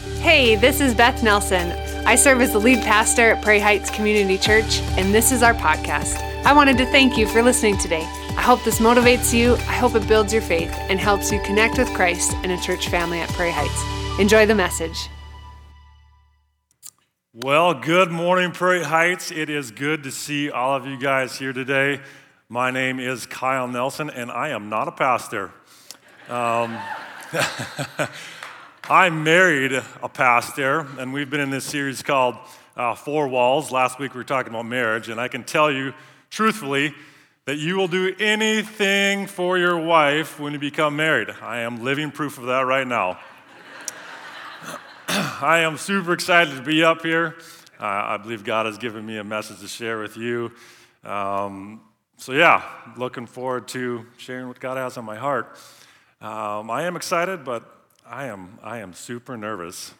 Hey, this is Beth Nelson. I serve as the lead pastor at Prairie Heights Community Church, and this is our podcast. I wanted to thank you for listening today. I hope this motivates you, I hope it builds your faith, and helps you connect with Christ and a church family at Prairie Heights. Enjoy the message. Well, good morning, Prairie Heights. It is good to see all of you guys here today. My name is Kyle Nelson, and I am not a pastor. Um, I married a pastor, and we've been in this series called uh, Four Walls. Last week we were talking about marriage, and I can tell you truthfully that you will do anything for your wife when you become married. I am living proof of that right now. I am super excited to be up here. Uh, I believe God has given me a message to share with you. Um, so, yeah, looking forward to sharing what God has on my heart. Um, I am excited, but I am, I am super nervous.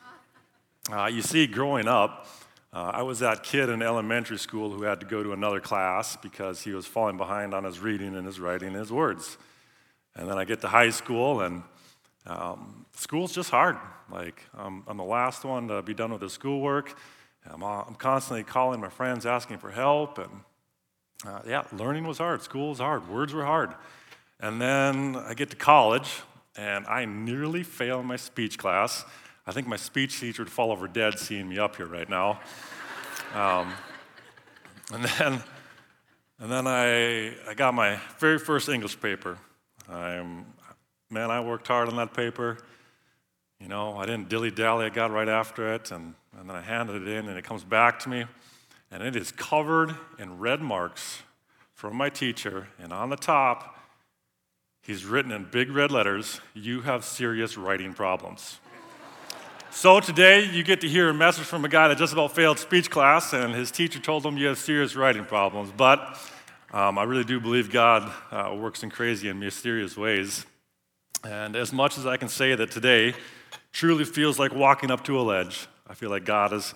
Uh, you see, growing up, uh, I was that kid in elementary school who had to go to another class because he was falling behind on his reading and his writing and his words. And then I get to high school, and um, school's just hard. Like, I'm the last one to be done with the schoolwork. I'm, uh, I'm constantly calling my friends asking for help. And uh, yeah, learning was hard. School was hard. Words were hard. And then I get to college, and I nearly fail in my speech class. I think my speech teacher would fall over dead seeing me up here right now. Um, and then, and then I, I got my very first English paper. I'm, man, I worked hard on that paper. You know, I didn't dilly dally, I got right after it, and, and then I handed it in, and it comes back to me, and it is covered in red marks from my teacher, and on the top, He's written in big red letters, You have serious writing problems. so today you get to hear a message from a guy that just about failed speech class, and his teacher told him you have serious writing problems. But um, I really do believe God uh, works in crazy and mysterious ways. And as much as I can say that today truly feels like walking up to a ledge, I feel like God has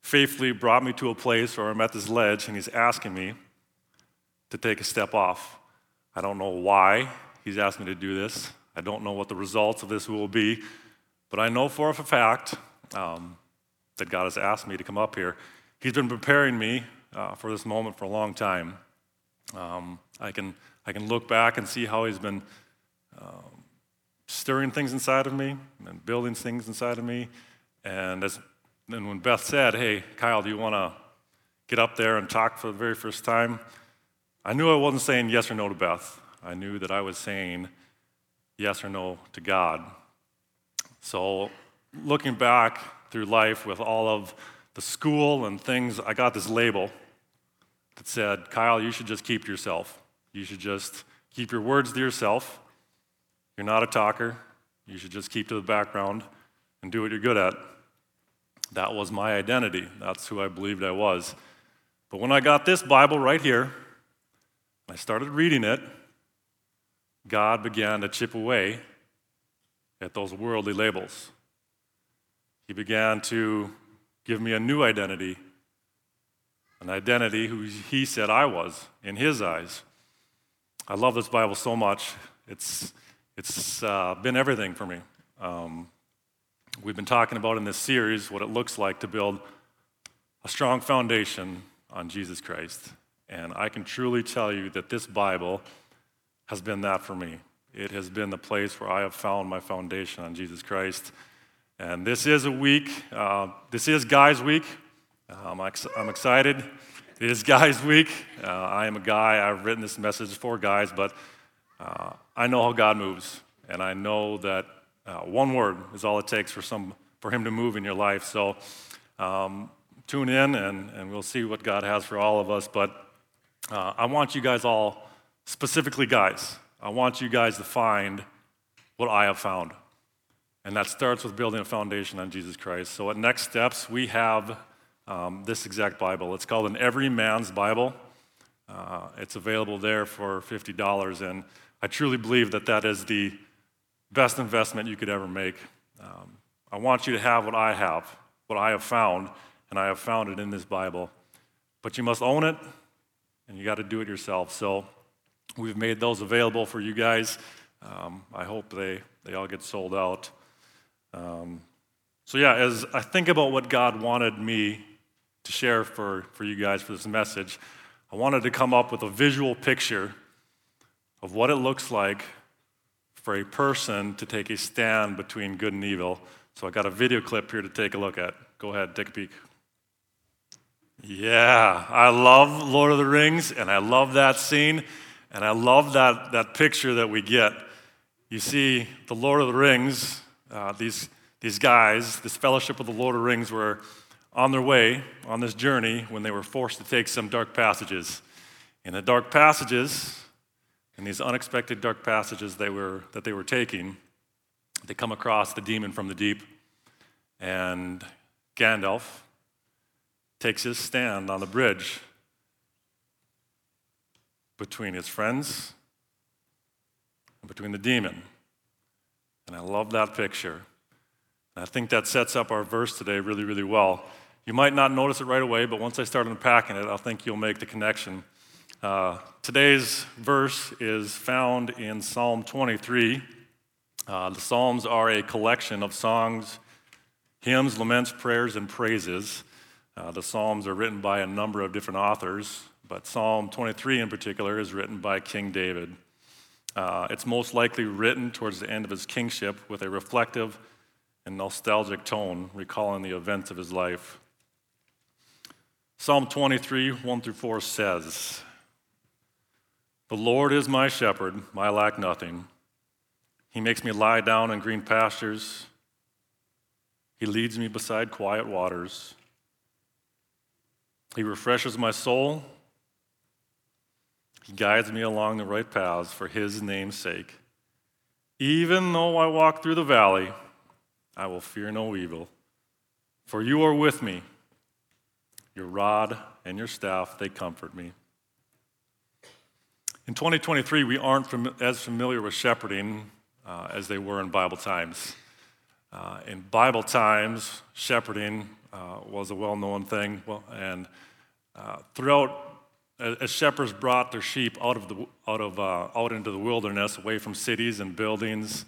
faithfully brought me to a place where I'm at this ledge and He's asking me to take a step off. I don't know why, He's asked me to do this. I don't know what the results of this will be, but I know for a fact um, that God has asked me to come up here. He's been preparing me uh, for this moment for a long time. Um, I, can, I can look back and see how He's been um, stirring things inside of me and building things inside of me. And, as, and when Beth said, Hey, Kyle, do you want to get up there and talk for the very first time? I knew I wasn't saying yes or no to Beth. I knew that I was saying yes or no to God. So, looking back through life with all of the school and things, I got this label that said, Kyle, you should just keep to yourself. You should just keep your words to yourself. You're not a talker. You should just keep to the background and do what you're good at. That was my identity. That's who I believed I was. But when I got this Bible right here, I started reading it, God began to chip away at those worldly labels. He began to give me a new identity, an identity who he said I was in his eyes. I love this Bible so much. It's, it's uh, been everything for me. Um, we've been talking about in this series what it looks like to build a strong foundation on Jesus Christ. And I can truly tell you that this Bible has been that for me. It has been the place where I have found my foundation on Jesus Christ. And this is a week, uh, this is Guys Week. Um, I'm excited. It is Guys Week. Uh, I am a guy, I've written this message for guys, but uh, I know how God moves. And I know that uh, one word is all it takes for, some, for Him to move in your life. So um, tune in and, and we'll see what God has for all of us. But uh, I want you guys all specifically guys, I want you guys to find what I have found. And that starts with building a foundation on Jesus Christ. So, at Next Steps, we have um, this exact Bible. It's called an Every Man's Bible. Uh, it's available there for $50. And I truly believe that that is the best investment you could ever make. Um, I want you to have what I have, what I have found, and I have found it in this Bible. But you must own it, and you got to do it yourself. So, We've made those available for you guys. Um, I hope they, they all get sold out. Um, So, yeah, as I think about what God wanted me to share for, for you guys for this message, I wanted to come up with a visual picture of what it looks like for a person to take a stand between good and evil. So I got a video clip here to take a look at. Go ahead, take a peek. Yeah, I love Lord of the Rings, and I love that scene, and I love that, that picture that we get. You see, the Lord of the Rings, uh, these, these guys, this fellowship of the Lord of the Rings, were on their way on this journey when they were forced to take some dark passages. In the dark passages, in these unexpected dark passages they were, that they were taking, they come across the demon from the deep, and Gandalf takes his stand on the bridge between his friends and between the demon. And I love that picture. And I think that sets up our verse today really, really well. You might not notice it right away, but once I start unpacking it, I think you'll make the connection. Uh, today's verse is found in Psalm 23. Uh, the Psalms are a collection of songs, hymns, laments, prayers, and praises. Uh, the Psalms are written by a number of different authors, but Psalm 23 in particular is written by King David. Uh, it's most likely written towards the end of his kingship with a reflective and nostalgic tone, recalling the events of his life. Psalm 23, 1 through 4 says, The Lord is my shepherd, I lack nothing. He makes me lie down in green pastures. He leads me beside quiet waters. He refreshes my soul. He guides me along the right paths for his name's sake. Even though I walk through the valley, I will fear no evil, for you are with me. Your rod and your staff, they comfort me. In 2023, we aren't fam- as familiar with shepherding uh, as they were in Bible times. Uh, in Bible times, shepherding uh, was a well known thing. Well, and uh, throughout, as shepherds brought their sheep out, of the, out, of, uh, out into the wilderness, away from cities and buildings,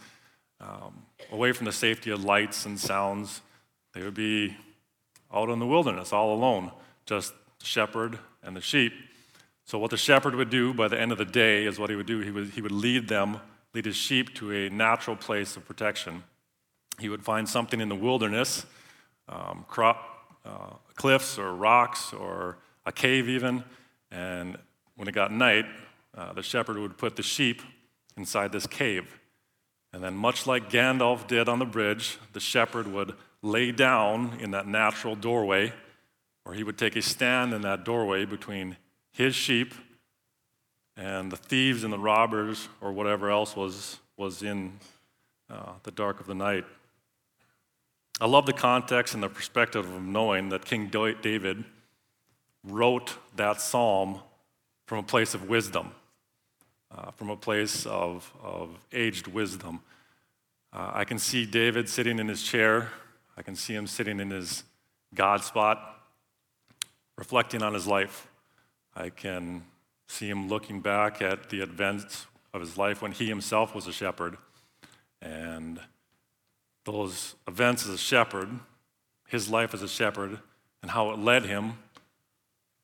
um, away from the safety of lights and sounds, they would be out in the wilderness all alone, just the shepherd and the sheep. So, what the shepherd would do by the end of the day is what he would do. He would, he would lead them, lead his sheep to a natural place of protection. He would find something in the wilderness, um, crop, uh, cliffs or rocks or a cave even. And when it got night, uh, the shepherd would put the sheep inside this cave. And then, much like Gandalf did on the bridge, the shepherd would lay down in that natural doorway, or he would take a stand in that doorway between his sheep and the thieves and the robbers or whatever else was, was in uh, the dark of the night. I love the context and the perspective of knowing that King David wrote that psalm from a place of wisdom, uh, from a place of, of aged wisdom. Uh, I can see David sitting in his chair. I can see him sitting in his God spot, reflecting on his life. I can see him looking back at the events of his life when he himself was a shepherd and those events as a shepherd, his life as a shepherd, and how it led him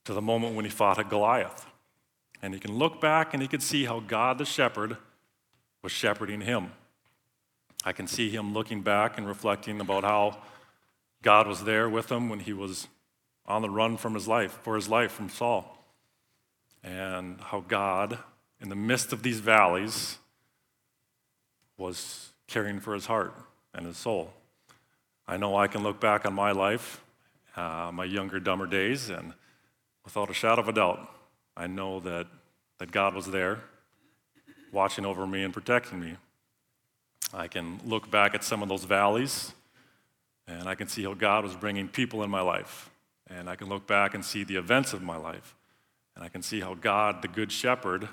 to the moment when he fought a Goliath. And he can look back and he can see how God the shepherd was shepherding him. I can see him looking back and reflecting about how God was there with him when he was on the run from his life, for his life from Saul. And how God, in the midst of these valleys, was caring for his heart and his soul. I know I can look back on my life, uh, my younger, dumber days, and without a shadow of a doubt, I know that, that God was there watching over me and protecting me. I can look back at some of those valleys and I can see how God was bringing people in my life. And I can look back and see the events of my life. And I can see how God, the Good Shepherd,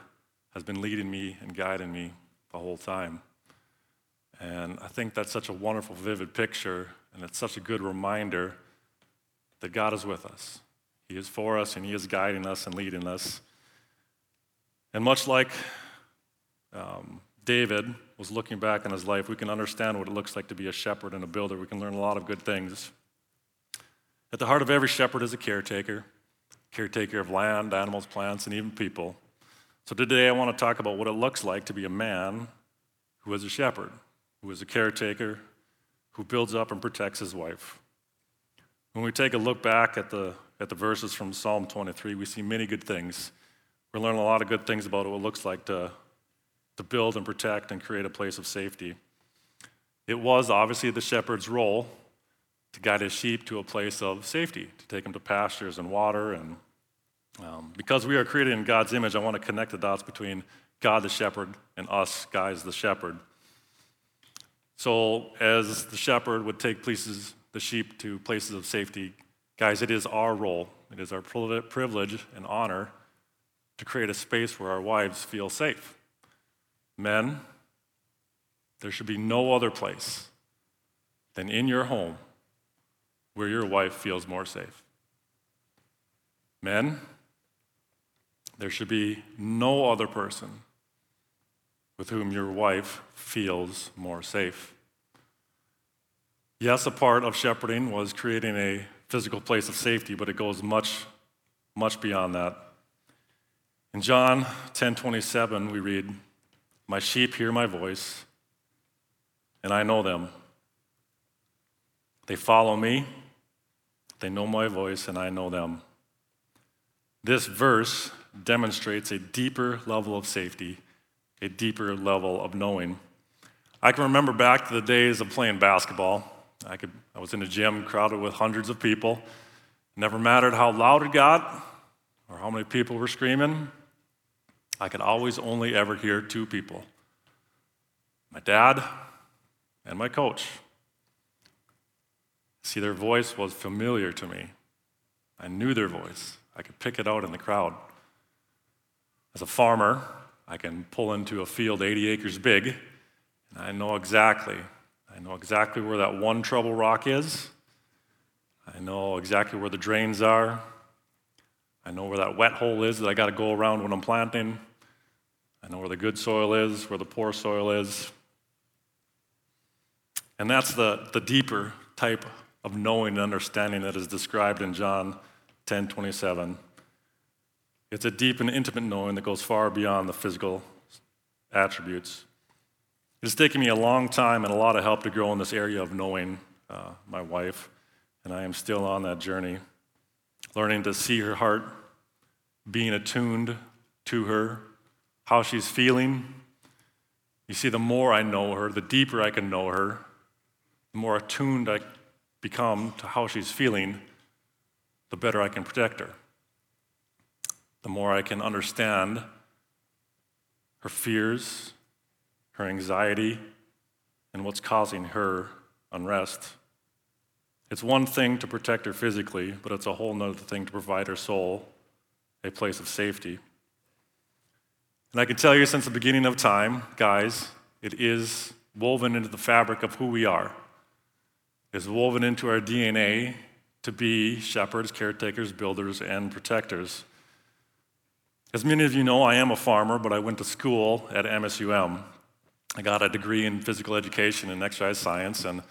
has been leading me and guiding me the whole time. And I think that's such a wonderful, vivid picture, and it's such a good reminder that God is with us. He is for us, and He is guiding us and leading us. And much like um, David, was looking back on his life, we can understand what it looks like to be a shepherd and a builder. We can learn a lot of good things. At the heart of every shepherd is a caretaker, caretaker of land, animals, plants, and even people. So today I want to talk about what it looks like to be a man who is a shepherd, who is a caretaker, who builds up and protects his wife. When we take a look back at the, at the verses from Psalm 23, we see many good things. We're learning a lot of good things about what it looks like to, to build and protect and create a place of safety. It was obviously the shepherd's role to guide his sheep to a place of safety, to take them to pastures and water. And um, because we are created in God's image, I want to connect the dots between God the shepherd and us, guys the shepherd. So, as the shepherd would take places, the sheep to places of safety, guys, it is our role, it is our privilege and honor to create a space where our wives feel safe. Men, there should be no other place than in your home where your wife feels more safe. Men, there should be no other person with whom your wife feels more safe. Yes, a part of shepherding was creating a physical place of safety, but it goes much, much beyond that. In John 10:27 we read, "My sheep hear my voice, and I know them. They follow me, they know my voice, and I know them." This verse demonstrates a deeper level of safety a deeper level of knowing. I can remember back to the days of playing basketball. I, could, I was in a gym crowded with hundreds of people. never mattered how loud it got or how many people were screaming. I could always only ever hear two people my dad and my coach. See, their voice was familiar to me. I knew their voice, I could pick it out in the crowd. As a farmer, I can pull into a field 80 acres big, and I know exactly. I know exactly where that one trouble rock is. I know exactly where the drains are. I know where that wet hole is that I got to go around when I'm planting. I know where the good soil is, where the poor soil is. And that's the, the deeper type of knowing and understanding that is described in John 10 27. It's a deep and intimate knowing that goes far beyond the physical attributes. It's taken me a long time and a lot of help to grow in this area of knowing uh, my wife, and I am still on that journey, learning to see her heart, being attuned to her, how she's feeling. You see, the more I know her, the deeper I can know her, the more attuned I become to how she's feeling, the better I can protect her the more I can understand her fears, her anxiety, and what's causing her unrest. It's one thing to protect her physically, but it's a whole other thing to provide her soul a place of safety. And I can tell you since the beginning of time, guys, it is woven into the fabric of who we are. It's woven into our DNA to be shepherds, caretakers, builders, and protectors. As many of you know, I am a farmer, but I went to school at MSUM. I got a degree in physical education and exercise science, and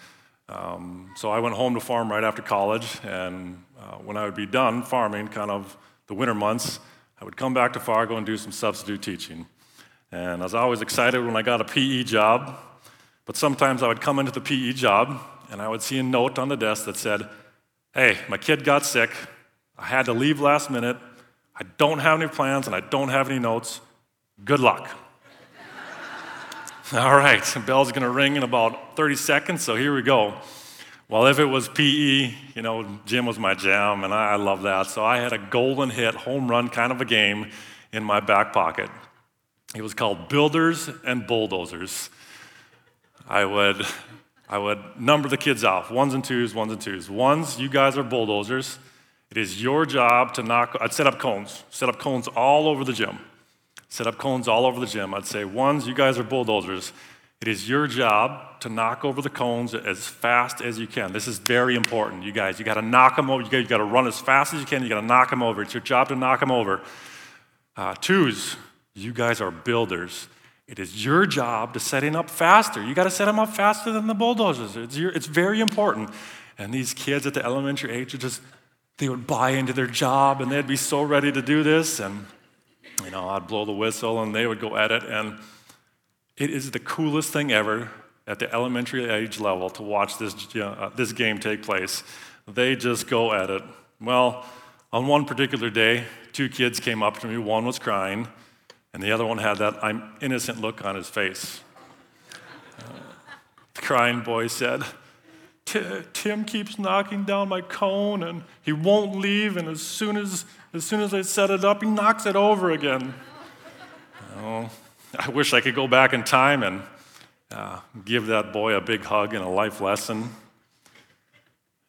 um, so I went home to farm right after college. And uh, when I would be done farming, kind of the winter months, I would come back to Fargo and do some substitute teaching. And I was always excited when I got a PE job, but sometimes I would come into the PE job and I would see a note on the desk that said, Hey, my kid got sick. I had to leave last minute. I don't have any plans and I don't have any notes. Good luck. All right, bell's gonna ring in about 30 seconds, so here we go. Well, if it was PE, you know, gym was my jam, and I, love that. So I had a golden hit, home run kind of a game in my back pocket. It was called Builders and Bulldozers. I would, I would number the kids off ones and twos, ones and twos. Ones, you guys are bulldozers. It is your job to knock, I'd set up cones, set up cones all over the gym. Set up cones all over the gym. I'd say, ones, you guys are bulldozers. It is your job to knock over the cones as fast as you can. This is very important, you guys. You got to knock them over. You got to run as fast as you can. You got to knock them over. It's your job to knock them over. Uh, twos, you guys are builders. It is your job to set him up faster. You got to set him up faster than the bulldozers. It's, your, it's very important. And these kids at the elementary age are just, they would buy into their job and they'd be so ready to do this. And, you know, I'd blow the whistle and they would go at it. And it is the coolest thing ever at the elementary age level to watch this, uh, this game take place. They just go at it. Well, on one particular day, two kids came up to me. One was crying, and the other one had that I'm innocent look on his face. Uh, the crying boy said, Tim keeps knocking down my cone and he won't leave, and as soon as, as soon as I set it up, he knocks it over again. Oh, I wish I could go back in time and uh, give that boy a big hug and a life lesson.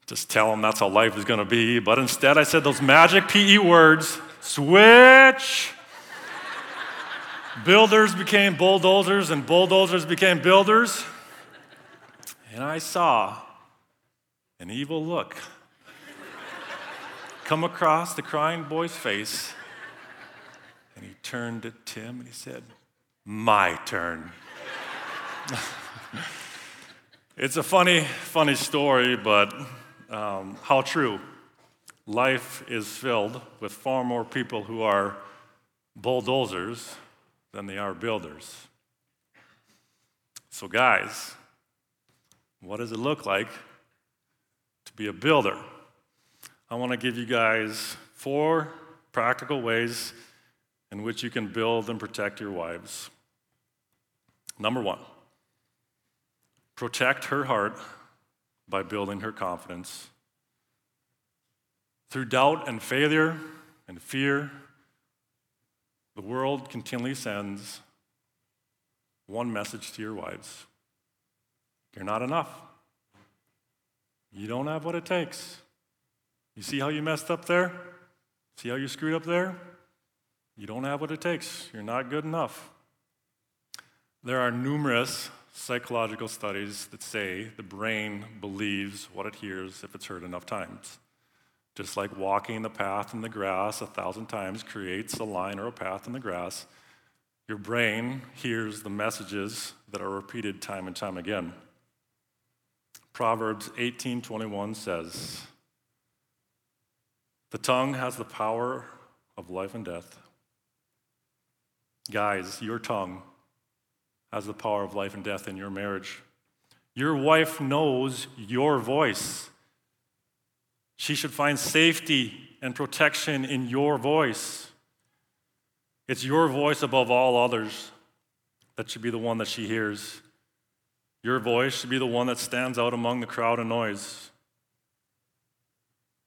Just tell him that's how life is going to be. But instead, I said those magic PE words switch. builders became bulldozers, and bulldozers became builders. And I saw an evil look come across the crying boy's face. And he turned to Tim and he said, My turn. it's a funny, funny story, but um, how true. Life is filled with far more people who are bulldozers than they are builders. So, guys, what does it look like to be a builder? I want to give you guys four practical ways in which you can build and protect your wives. Number one, protect her heart by building her confidence. Through doubt and failure and fear, the world continually sends one message to your wives You're not enough. You don't have what it takes. You see how you messed up there? See how you screwed up there? You don't have what it takes. You're not good enough. There are numerous psychological studies that say the brain believes what it hears if it's heard enough times. Just like walking the path in the grass a thousand times creates a line or a path in the grass, your brain hears the messages that are repeated time and time again. Proverbs 18:21 says, "The tongue has the power of life and death." Guys, your tongue has the power of life and death in your marriage. Your wife knows your voice. She should find safety and protection in your voice. It's your voice above all others that should be the one that she hears. Your voice should be the one that stands out among the crowd and noise.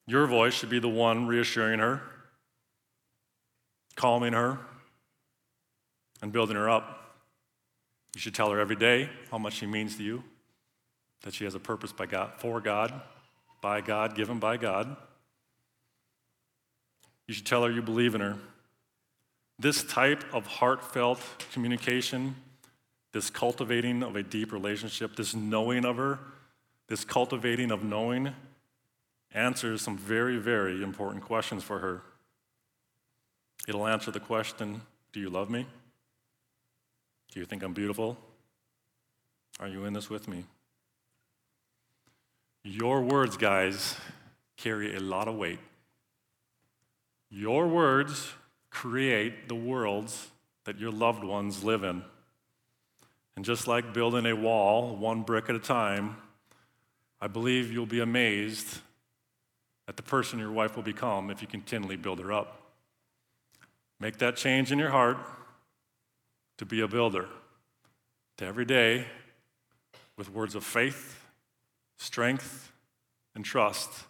Your voice should be the one reassuring her, calming her, and building her up. You should tell her every day how much she means to you, that she has a purpose by God, for God, by God, given by God. You should tell her you believe in her. This type of heartfelt communication, this cultivating of a deep relationship, this knowing of her, this cultivating of knowing, answers some very, very important questions for her. It'll answer the question Do you love me? Do you think I'm beautiful? Are you in this with me? Your words, guys, carry a lot of weight. Your words create the worlds that your loved ones live in. And just like building a wall, one brick at a time, I believe you'll be amazed at the person your wife will become if you continually build her up. Make that change in your heart to be a builder, to every day, with words of faith, strength, and trust,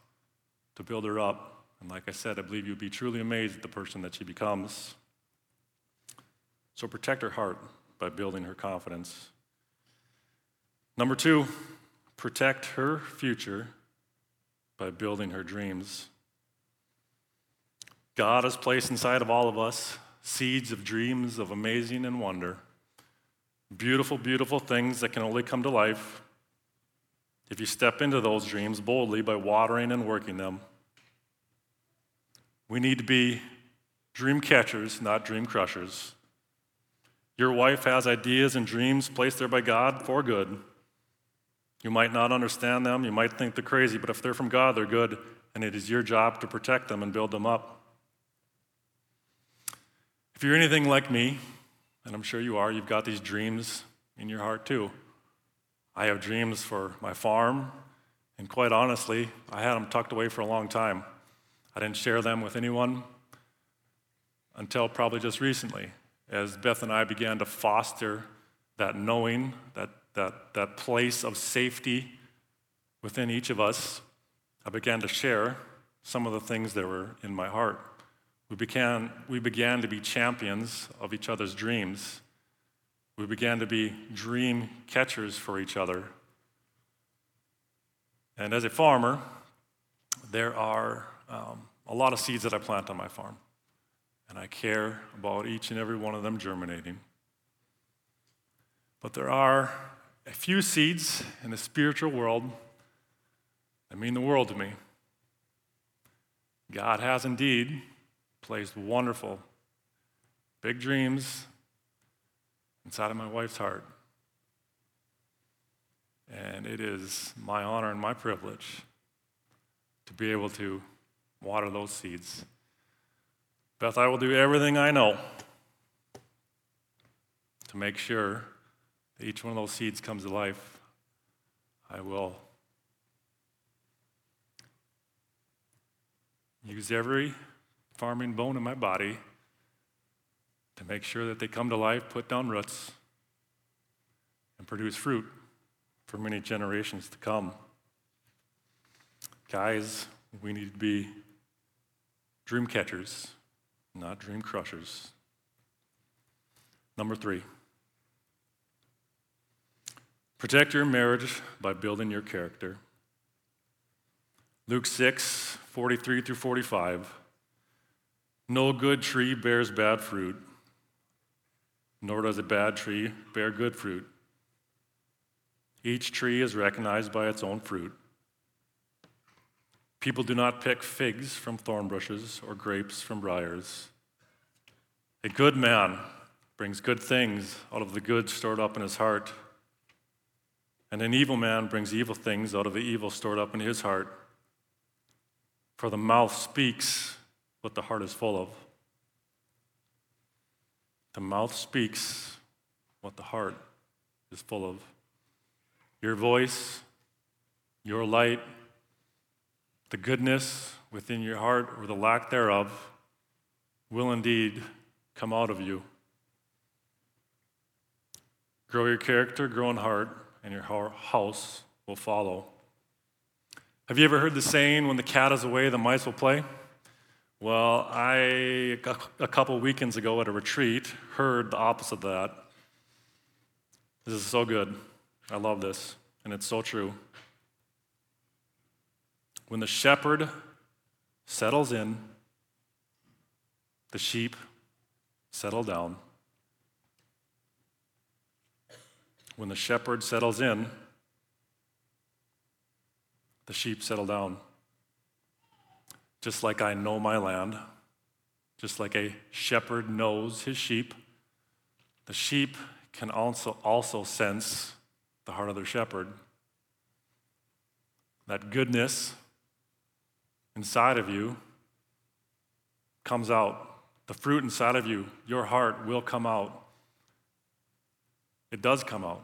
to build her up. And like I said, I believe you'll be truly amazed at the person that she becomes. So protect her heart by building her confidence. Number two, protect her future by building her dreams. God has placed inside of all of us seeds of dreams of amazing and wonder. Beautiful, beautiful things that can only come to life if you step into those dreams boldly by watering and working them. We need to be dream catchers, not dream crushers. Your wife has ideas and dreams placed there by God for good. You might not understand them, you might think they're crazy, but if they're from God, they're good, and it is your job to protect them and build them up. If you're anything like me, and I'm sure you are, you've got these dreams in your heart too. I have dreams for my farm, and quite honestly, I had them tucked away for a long time. I didn't share them with anyone until probably just recently, as Beth and I began to foster that knowing, that, that, that place of safety within each of us. I began to share some of the things that were in my heart. We began, we began to be champions of each other's dreams. We began to be dream catchers for each other. And as a farmer, there are um, a lot of seeds that I plant on my farm. And I care about each and every one of them germinating. But there are a few seeds in the spiritual world that mean the world to me. God has indeed placed wonderful, big dreams inside of my wife's heart. And it is my honor and my privilege to be able to water those seeds. Beth, I will do everything I know to make sure that each one of those seeds comes to life. I will use every farming bone in my body to make sure that they come to life, put down roots, and produce fruit for many generations to come. Guys, we need to be dream catchers, not dream crushers. Number three, protect your marriage by building your character. Luke 6, 43 through 45. No good tree bears bad fruit, nor does a bad tree bear good fruit. Each tree is recognized by its own fruit. People do not pick figs from thorn bushes or grapes from briars. A good man brings good things out of the good stored up in his heart, and an evil man brings evil things out of the evil stored up in his heart. For the mouth speaks what the heart is full of. The mouth speaks what the heart is full of. Your voice, your light, the goodness within your heart or the lack thereof will indeed come out of you. Grow your character, grow in heart, and your house will follow. Have you ever heard the saying, when the cat is away, the mice will play? Well, I, a couple weekends ago at a retreat, heard the opposite of that. This is so good. I love this, and it's so true. When the shepherd settles in, the sheep settle down. When the shepherd settles in, the sheep settle down. Just like I know my land, just like a shepherd knows his sheep, the sheep can also, also sense the heart of their shepherd. That goodness inside of you comes out. The fruit inside of you, your heart will come out. It does come out.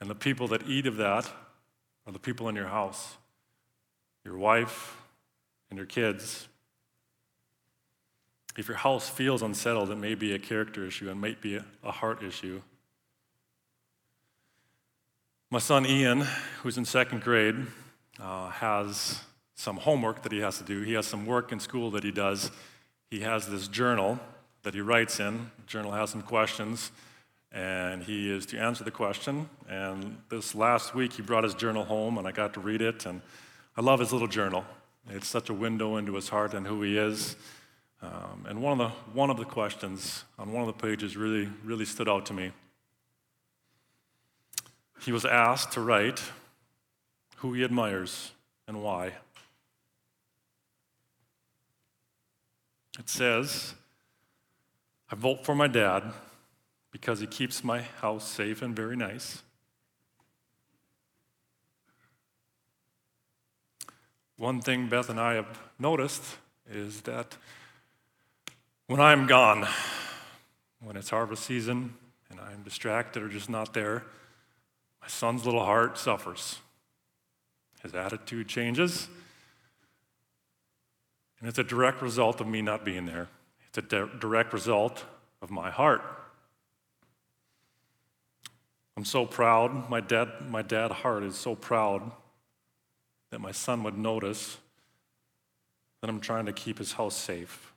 And the people that eat of that are the people in your house your wife and your kids. If your house feels unsettled, it may be a character issue, it might be a heart issue. My son Ian, who's in second grade, uh, has some homework that he has to do. He has some work in school that he does. He has this journal that he writes in. The journal has some questions, and he is to answer the question. And this last week, he brought his journal home, and I got to read it. And I love his little journal. It's such a window into his heart and who he is. Um, and one of the one of the questions on one of the pages really really stood out to me. He was asked to write who he admires and why. It says, I vote for my dad because he keeps my house safe and very nice. One thing Beth and I have noticed is that when I'm gone, when it's harvest season and I'm distracted or just not there, my son's little heart suffers. His attitude changes. And it's a direct result of me not being there. It's a di- direct result of my heart. I'm so proud. My dad, my dad heart is so proud that my son would notice that I'm trying to keep his house safe,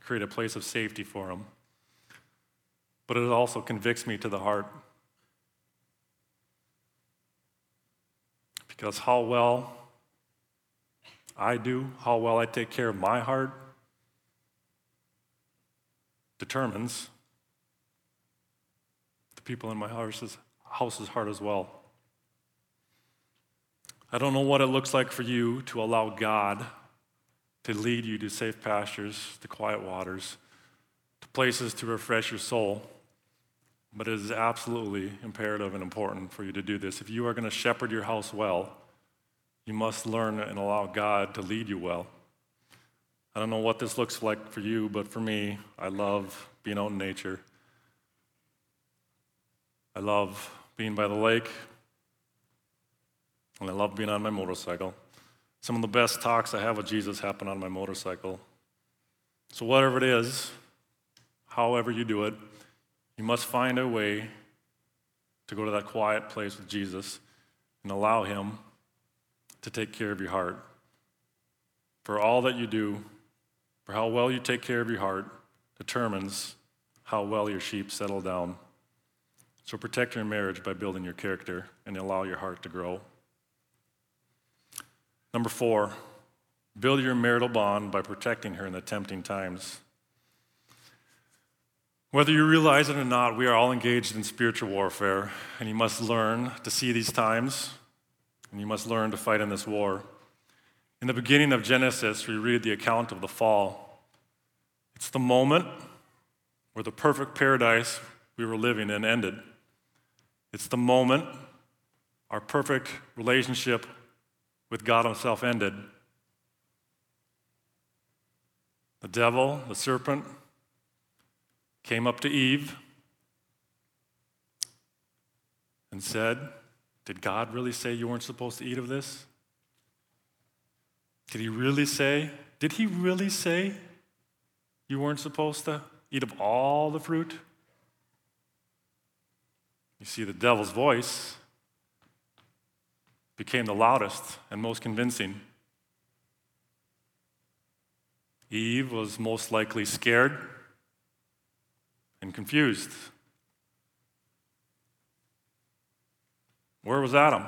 create a place of safety for him. But it also convicts me to the heart. Because how well I do, how well I take care of my heart, determines the people in my house's, house's heart as well. I don't know what it looks like for you to allow God to lead you to safe pastures, to quiet waters, to places to refresh your soul. But it is absolutely imperative and important for you to do this. If you are going to shepherd your house well, you must learn and allow God to lead you well. I don't know what this looks like for you, but for me, I love being out in nature. I love being by the lake, and I love being on my motorcycle. Some of the best talks I have with Jesus happen on my motorcycle. So, whatever it is, however you do it, you must find a way to go to that quiet place with Jesus and allow Him to take care of your heart. For all that you do, for how well you take care of your heart, determines how well your sheep settle down. So protect your marriage by building your character and allow your heart to grow. Number four, build your marital bond by protecting her in the tempting times. Whether you realize it or not, we are all engaged in spiritual warfare, and you must learn to see these times, and you must learn to fight in this war. In the beginning of Genesis, we read the account of the fall. It's the moment where the perfect paradise we were living in ended. It's the moment our perfect relationship with God Himself ended. The devil, the serpent, came up to Eve and said, Did God really say you weren't supposed to eat of this? Did he really say? Did he really say you weren't supposed to eat of all the fruit? You see, the devil's voice became the loudest and most convincing. Eve was most likely scared and confused. Where was Adam?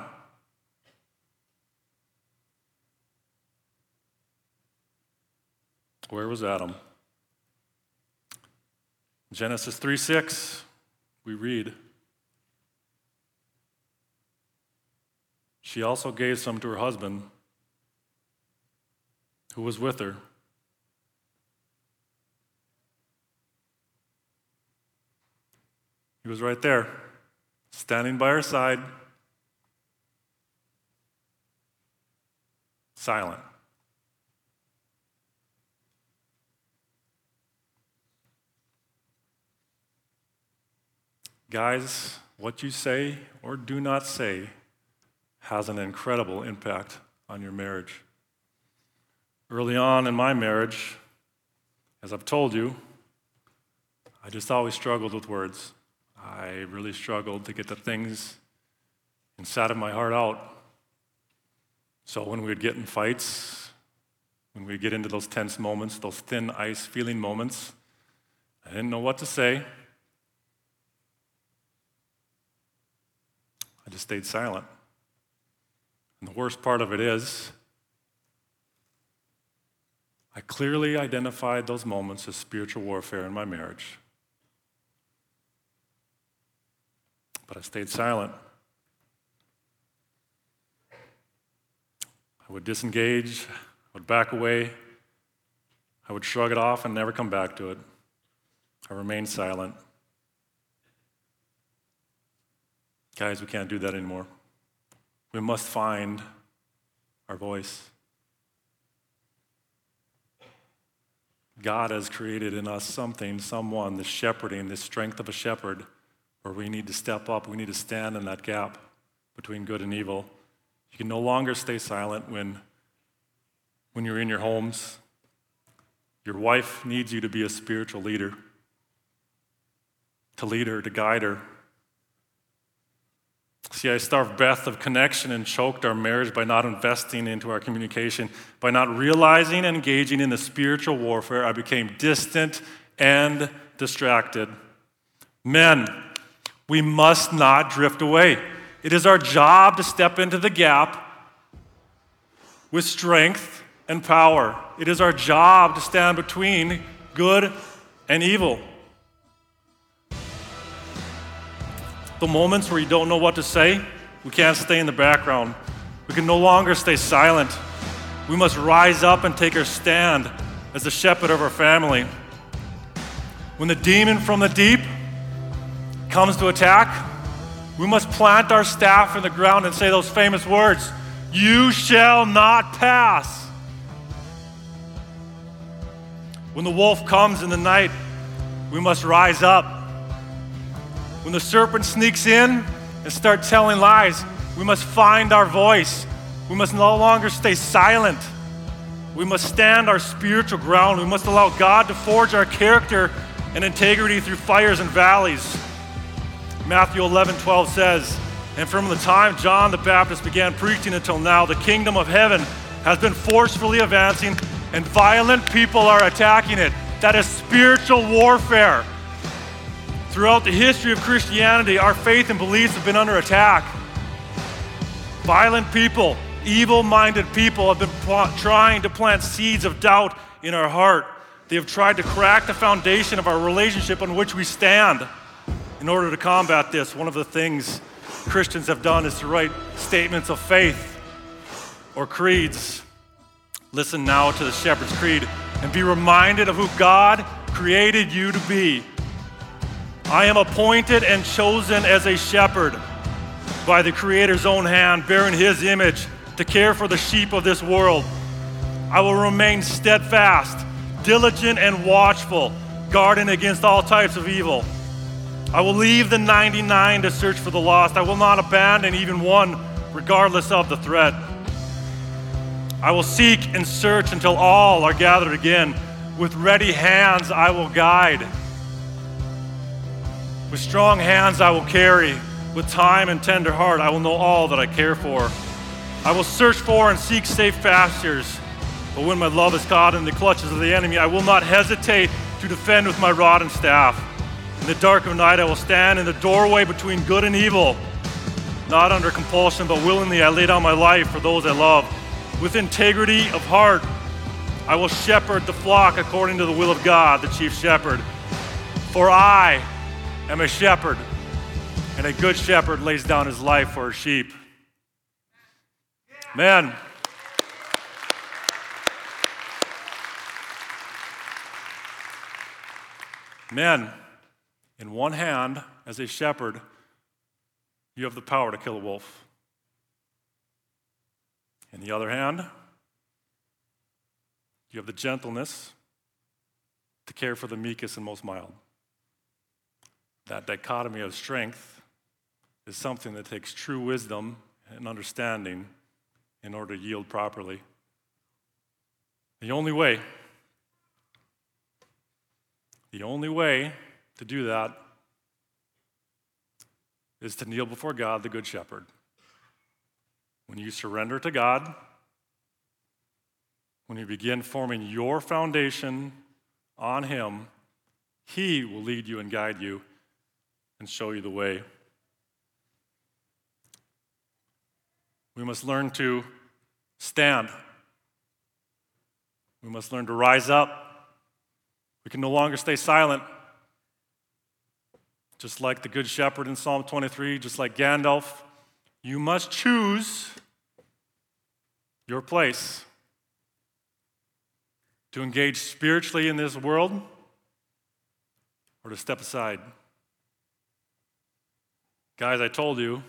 Where was Adam? Genesis 3 6, we read. She also gave some to her husband who was with her. He was right there, standing by her side, silent. Guys, what you say or do not say has an incredible impact on your marriage. Early on in my marriage, as I've told you, I just always struggled with words. I really struggled to get the things inside of my heart out. So when we would get in fights, when we'd get into those tense moments, those thin ice feeling moments, I didn't know what to say. I just stayed silent. And the worst part of it is, I clearly identified those moments as spiritual warfare in my marriage. But I stayed silent. I would disengage, I would back away, I would shrug it off and never come back to it. I remained silent. Guys, we can't do that anymore. We must find our voice. God has created in us something, someone, the shepherding, the strength of a shepherd, where we need to step up. We need to stand in that gap between good and evil. You can no longer stay silent when, when you're in your homes. Your wife needs you to be a spiritual leader, to lead her, to guide her, See, I starved Beth of connection and choked our marriage by not investing into our communication. By not realizing and engaging in the spiritual warfare, I became distant and distracted. Men, we must not drift away. It is our job to step into the gap with strength and power. It is our job to stand between good and evil. Moments where you don't know what to say, we can't stay in the background. We can no longer stay silent. We must rise up and take our stand as the shepherd of our family. When the demon from the deep comes to attack, we must plant our staff in the ground and say those famous words You shall not pass. When the wolf comes in the night, we must rise up when the serpent sneaks in and starts telling lies, we must find our voice. We must no longer stay silent. We must stand our spiritual ground. We must allow God to forge our character and integrity through fires and valleys. Matthew 11 12 says, And from the time John the Baptist began preaching until now, the kingdom of heaven has been forcefully advancing, and violent people are attacking it. That is spiritual warfare. Throughout the history of Christianity, our faith and beliefs have been under attack. Violent people, evil minded people have been pl- trying to plant seeds of doubt in our heart. They have tried to crack the foundation of our relationship on which we stand. In order to combat this, one of the things Christians have done is to write statements of faith or creeds. Listen now to the Shepherd's Creed and be reminded of who God created you to be. I am appointed and chosen as a shepherd by the Creator's own hand, bearing His image to care for the sheep of this world. I will remain steadfast, diligent, and watchful, guarding against all types of evil. I will leave the 99 to search for the lost. I will not abandon even one, regardless of the threat. I will seek and search until all are gathered again. With ready hands, I will guide. With strong hands I will carry, with time and tender heart I will know all that I care for. I will search for and seek safe pastures. But when my love is caught in the clutches of the enemy, I will not hesitate to defend with my rod and staff. In the dark of night, I will stand in the doorway between good and evil. Not under compulsion, but willingly, I lay down my life for those I love. With integrity of heart, I will shepherd the flock according to the will of God, the chief shepherd. For I am a shepherd, and a good shepherd lays down his life for his sheep. Man. Men, in one hand, as a shepherd, you have the power to kill a wolf. In the other hand, you have the gentleness to care for the meekest and most mild. That dichotomy of strength is something that takes true wisdom and understanding in order to yield properly. The only way, the only way to do that is to kneel before God, the Good Shepherd. When you surrender to God, when you begin forming your foundation on Him, He will lead you and guide you and show you the way. We must learn to stand. We must learn to rise up. We can no longer stay silent. Just like the Good Shepherd in Psalm 23, just like Gandalf, you must choose your place to engage spiritually in this world or to step aside. Guys, I told you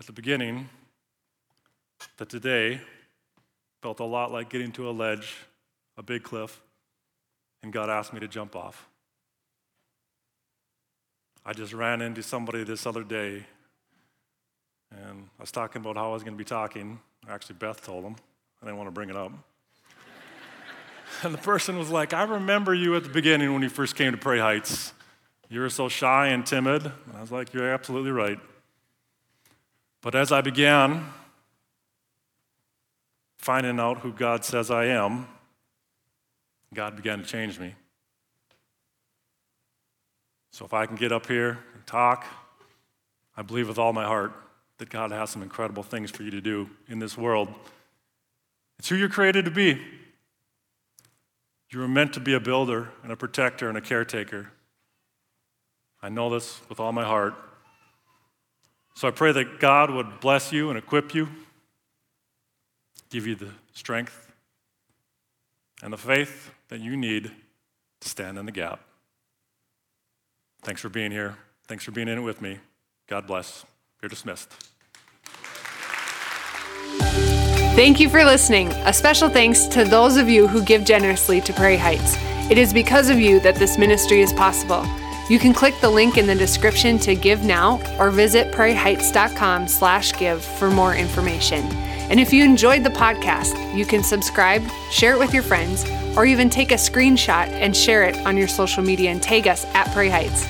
at the beginning that today felt a lot like getting to a ledge, a big cliff, and God asked me to jump off. I just ran into somebody this other day, and I was talking about how I was going to be talking. Actually, Beth told him. I didn't want to bring it up. and the person was like, I remember you at the beginning when you first came to Prairie Heights. You were so shy and timid. And I was like, You're absolutely right. But as I began finding out who God says I am, God began to change me. So if I can get up here and talk, I believe with all my heart that God has some incredible things for you to do in this world. It's who you're created to be. You were meant to be a builder and a protector and a caretaker. I know this with all my heart. So I pray that God would bless you and equip you, give you the strength and the faith that you need to stand in the gap. Thanks for being here. Thanks for being in it with me. God bless. You're dismissed. Thank you for listening. A special thanks to those of you who give generously to Prairie Heights. It is because of you that this ministry is possible. You can click the link in the description to give now or visit prairieheights.com slash give for more information. And if you enjoyed the podcast, you can subscribe, share it with your friends, or even take a screenshot and share it on your social media and tag us at Prairie Heights.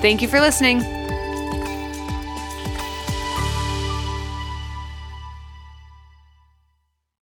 Thank you for listening.